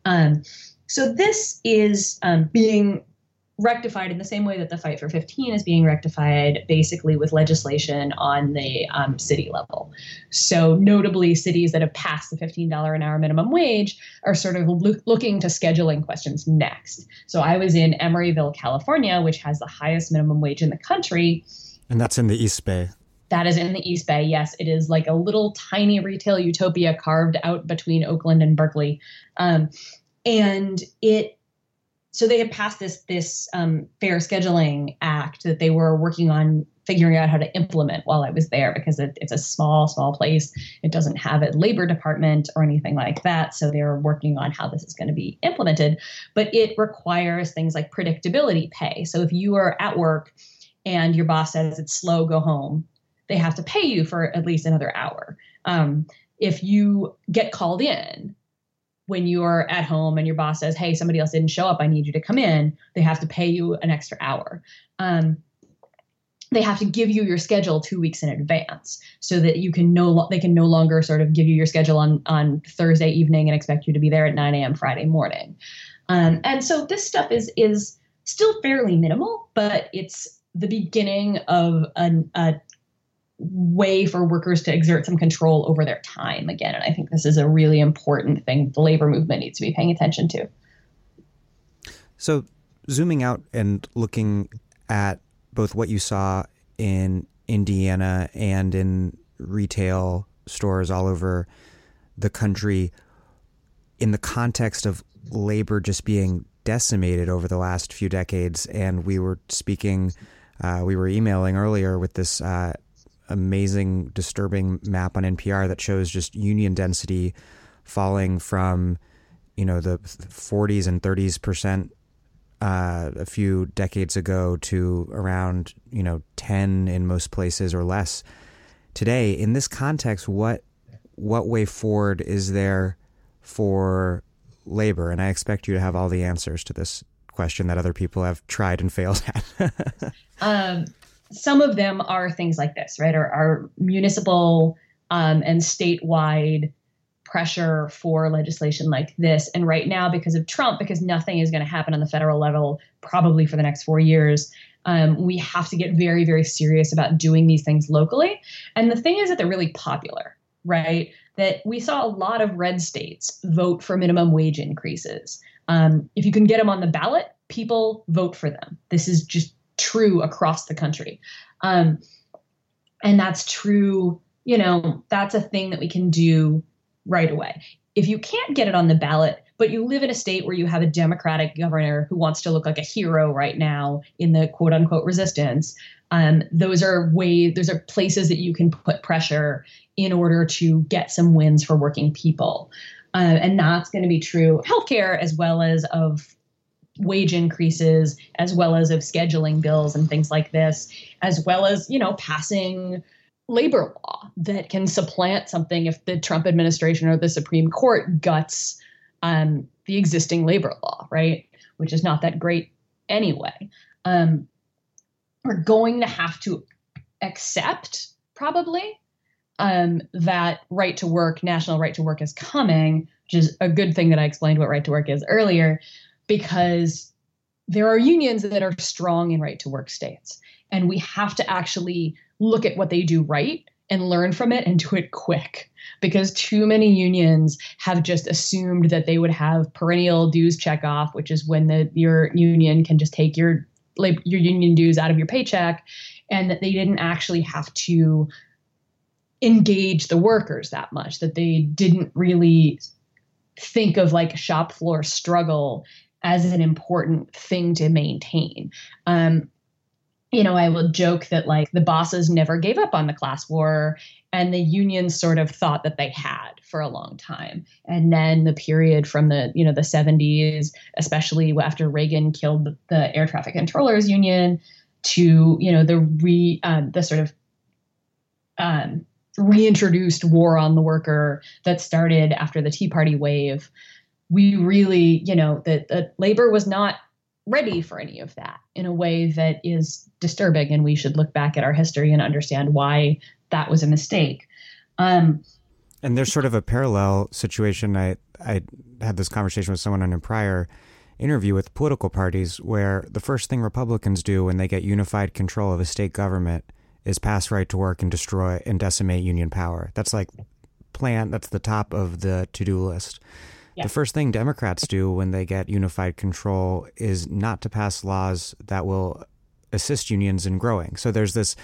Um, so this is um, being rectified in the same way that the fight for 15 is being rectified basically with legislation on the um, city level. So, notably, cities that have passed the $15 an hour minimum wage are sort of lo- looking to scheduling questions next. So, I was in Emeryville, California, which has the highest minimum wage in the country. And that's in the East Bay. That is in the East Bay. Yes, it is like a little tiny retail utopia carved out between Oakland and Berkeley. Um, and it so they had passed this this um, fair scheduling act that they were working on figuring out how to implement while I was there because it, it's a small small place. It doesn't have a labor department or anything like that, so they're working on how this is going to be implemented. But it requires things like predictability pay. So if you are at work and your boss says it's slow, go home, they have to pay you for at least another hour. Um, if you get called in when you're at home and your boss says, "Hey, somebody else didn't show up. I need you to come in." They have to pay you an extra hour. Um, they have to give you your schedule two weeks in advance so that you can no they can no longer sort of give you your schedule on on Thursday evening and expect you to be there at 9 a.m. Friday morning. Um, and so this stuff is is still fairly minimal, but it's the beginning of an, a way for workers to exert some control over their time again. And I think this is a really important thing the labor movement needs to be paying attention to. So, zooming out and looking at both what you saw in Indiana and in retail stores all over the country in the context of labor just being decimated over the last few decades. And we were speaking, uh, we were emailing earlier with this uh, amazing, disturbing map on NPR that shows just union density falling from, you know, the 40s and 30s percent uh, a few decades ago to around, you know, 10 in most places or less today. In this context, what what way forward is there for labor? And I expect you to have all the answers to this question that other people have tried and failed at. <laughs> um, some of them are things like this, right? Are, are municipal um, and statewide pressure for legislation like this. And right now, because of Trump, because nothing is going to happen on the federal level probably for the next four years, um, we have to get very, very serious about doing these things locally. And the thing is that they're really popular, right? That we saw a lot of red states vote for minimum wage increases. Um, if you can get them on the ballot, people vote for them. This is just true across the country. Um, and that's true, you know, that's a thing that we can do right away. If you can't get it on the ballot, but you live in a state where you have a Democratic governor who wants to look like a hero right now in the quote unquote resistance, um, those are ways, those are places that you can put pressure in order to get some wins for working people. Uh, and that's going to be true healthcare as well as of wage increases as well as of scheduling bills and things like this as well as you know passing labor law that can supplant something if the Trump administration or the Supreme Court guts um, the existing labor law, right? Which is not that great anyway. Um, we're going to have to accept probably um, that right to work, national right to work is coming, which is a good thing that I explained what right to work is earlier, because there are unions that are strong in right to work states. And we have to actually look at what they do right and learn from it and do it quick because too many unions have just assumed that they would have perennial dues check off which is when the your union can just take your your union dues out of your paycheck and that they didn't actually have to engage the workers that much that they didn't really think of like shop floor struggle as an important thing to maintain um, you know, I will joke that like the bosses never gave up on the class war and the unions sort of thought that they had for a long time. And then the period from the, you know, the 70s, especially after Reagan killed the air traffic controllers union to, you know, the re um, the sort of um, reintroduced war on the worker that started after the Tea Party wave. We really, you know, that, labor was not ready for any of that in a way that is disturbing and we should look back at our history and understand why that was a mistake. Um, and there's sort of a parallel situation. I i had this conversation with someone on a prior interview with political parties where the first thing republicans do when they get unified control of a state government is pass right to work and destroy and decimate union power. That's like plan that's the top of the to-do list the first thing Democrats do when they get unified control is not to pass laws that will assist unions in growing. So there's this.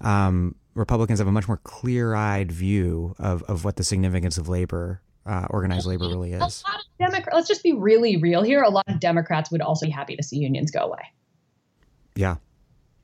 Um, Republicans have a much more clear-eyed view of, of what the significance of labor, uh, organized labor, really is. Democrat, let's just be really real here. A lot of Democrats would also be happy to see unions go away. Yeah.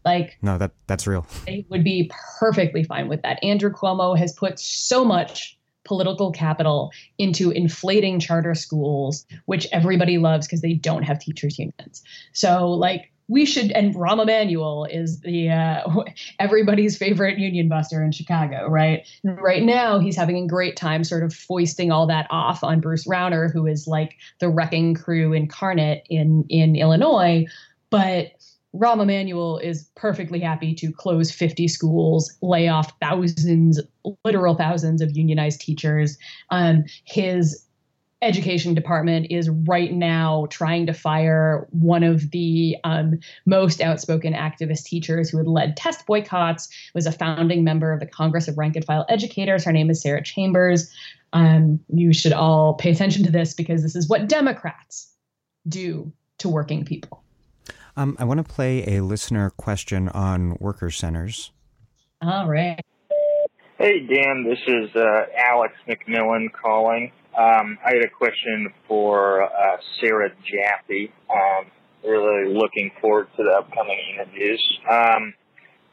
Like no, that that's real. They would be perfectly fine with that. Andrew Cuomo has put so much political capital into inflating charter schools, which everybody loves because they don't have teachers' unions. So, like, we should and Rahm Emanuel is the uh, <laughs> everybody's favorite union buster in Chicago, right? Right now, he's having a great time, sort of foisting all that off on Bruce Rauner, who is like the wrecking crew incarnate in in Illinois. But Rahm Emanuel is perfectly happy to close 50 schools, lay off thousands, literal thousands of unionized teachers. Um, his education department is right now trying to fire one of the um, most outspoken activist teachers who had led test boycotts was a founding member of the congress of rank and file educators. Her name is sarah chambers. Um, you should all pay attention to this because this is what democrats do to working people um, i want to play a listener question on worker centers all right hey dan this is uh, alex mcmillan calling um, I had a question for uh, Sarah Jaffe. Um, really looking forward to the upcoming interviews. Um,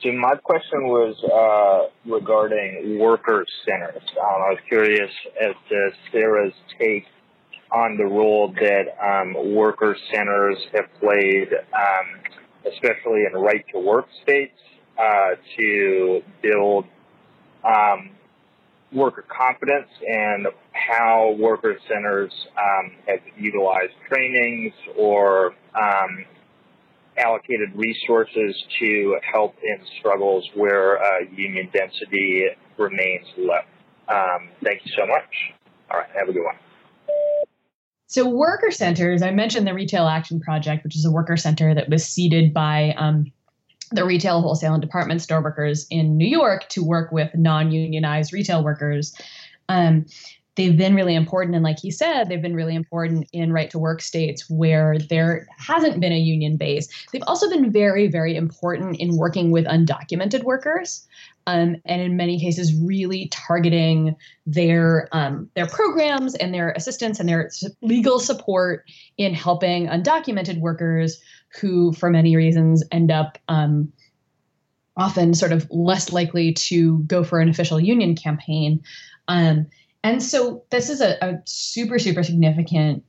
so my question was uh, regarding worker centers. Um, I was curious as to Sarah's take on the role that um, worker centers have played, um, especially in right to work states, uh, to build um, worker confidence and how worker centers um, have utilized trainings or um, allocated resources to help in struggles where uh, union density remains low. Um, thank you so much. All right, have a good one. So, worker centers, I mentioned the Retail Action Project, which is a worker center that was seeded by um, the retail, wholesale, and department store workers in New York to work with non unionized retail workers. Um, they've been really important. And like he said, they've been really important in right to work states where there hasn't been a union base. They've also been very, very important in working with undocumented workers. Um, and in many cases, really targeting their um, their programs and their assistance and their legal support in helping undocumented workers who, for many reasons, end up um, often sort of less likely to go for an official union campaign. Um, and so this is a, a super, super significant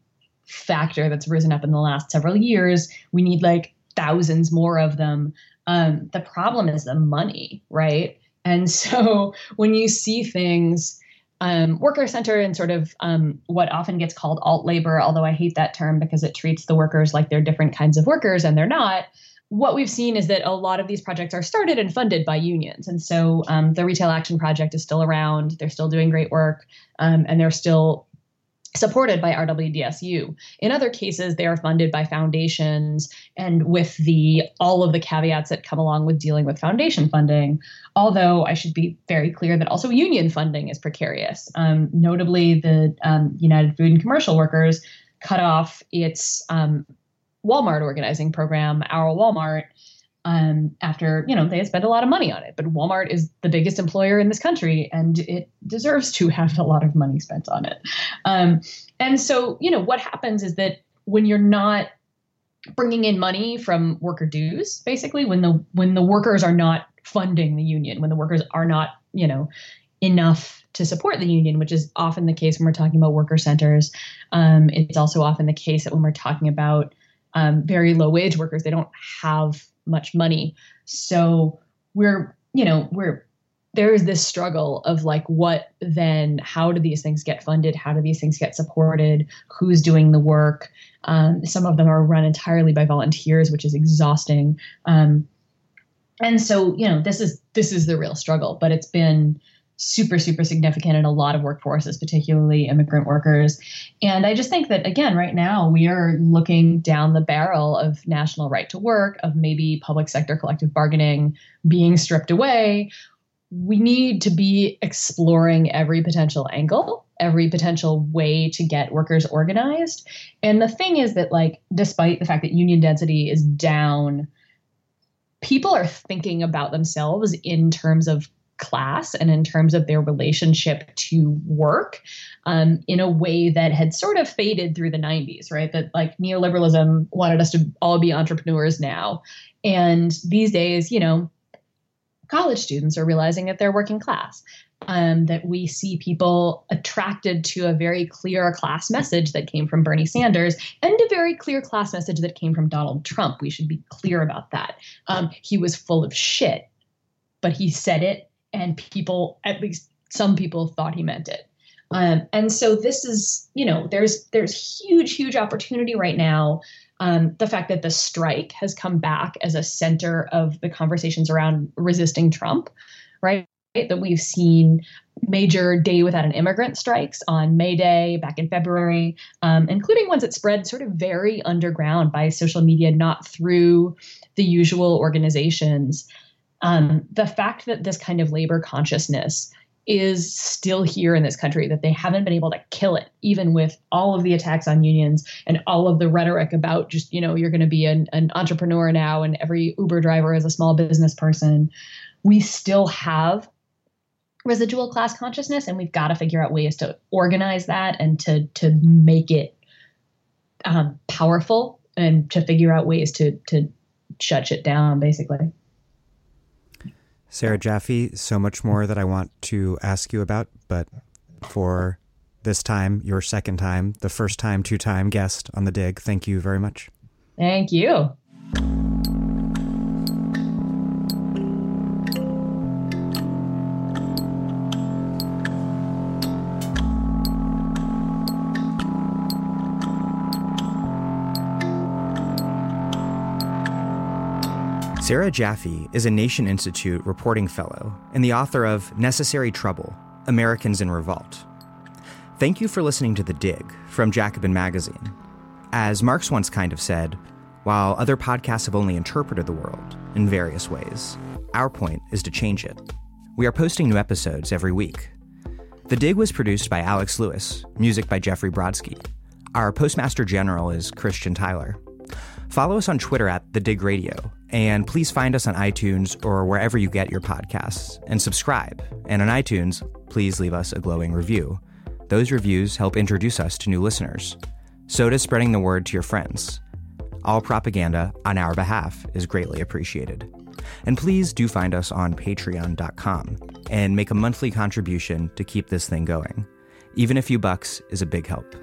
factor that's risen up in the last several years. We need like thousands more of them. Um, the problem is the money, right? And <laughs> so when you see things, um, worker center and sort of um, what often gets called alt labor, although I hate that term because it treats the workers like they're different kinds of workers and they're not what we've seen is that a lot of these projects are started and funded by unions. And so um, the Retail Action Project is still around. They're still doing great work, um, and they're still supported by RWDSU. In other cases, they are funded by foundations and with the all of the caveats that come along with dealing with foundation funding. Although I should be very clear that also union funding is precarious. Um, notably, the um, United Food and Commercial Workers cut off its um, Walmart organizing program, Our Walmart, um, after you know they had spent a lot of money on it. But Walmart is the biggest employer in this country, and it deserves to <laughs> have a lot of money spent on it. Um, and so you know what happens is that when you're not bringing in money from worker dues, basically when the when the workers are not funding the union, when the workers are not you know enough to support the union, which is often the case when we're talking about worker centers. Um, it's also often the case that when we're talking about um, very low wage workers. They don't have much money. So we're, you know, we're, there is this struggle of like, what then, how do these things get funded? How do these things get supported? Who's doing the work? Um, some of them are run entirely by volunteers, which is exhausting. Um, and so, you know, this is, this is the real struggle, but it's been, super, super significant in a lot of workforces, particularly immigrant workers. And I just think that, again, right now we are looking down the barrel of national right to work, of maybe public sector collective bargaining being stripped away. We need to be exploring every potential angle, every potential way to get workers organized. And the thing is that, like, despite the fact that union density is down, people are thinking about themselves in terms of class and in terms of their relationship to work um, in a way that had sort of faded through the 90s, right? That like neoliberalism wanted us to all be entrepreneurs now. And these days, you know, college students are realizing that they're working class. um, that we see people attracted to a very clear class message that came from Bernie Sanders and a very clear class message that came from Donald Trump. We should be clear about that. Um, he was full of shit, but he said it, and people, at least some people, thought he meant it. Um, and so this is, you know, there's there's huge, huge opportunity right now. Um, the fact that the strike has come back as a center of the conversations around resisting Trump, right? that we've seen major day without an immigrant strikes on May Day back in February, um, including ones that spread sort of very underground by social media, not through the usual organizations. Um, the fact that this kind of labor consciousness is still here in this country, that they haven't been able to kill it, even with all of the attacks on unions and all of the rhetoric about just, you know, you're going to be an, an entrepreneur now and every Uber driver is a small business person. We still have residual class consciousness and we've got to figure out ways to organize that and to to make it um, powerful and to figure out ways to to shut it down basically sarah jaffe so much more that i want to ask you about but for this time your second time the first time two time guest on the dig thank you very much. Thank you Sarah Jaffe is a Nation Institute reporting fellow and the author of Necessary Trouble Americans in Revolt. Thank you for listening to The Dig from Jacobin Magazine. As Marx once kind of said, while other podcasts have only interpreted the world in various ways, our point is to change it. We are posting new episodes every week. The Dig was produced by Alex Lewis, music by Jeffrey Brodsky. Our Postmaster General is Christian Tyler. Follow us on Twitter at The Dig Radio, and please find us on iTunes or wherever you get your podcasts, and subscribe. And on iTunes, please leave us a glowing review. Those reviews help introduce us to new listeners. So does spreading the word to your friends. All propaganda on our behalf is greatly appreciated. And please do find us on patreon.com and make a monthly contribution to keep this thing going. Even a few bucks is a big help.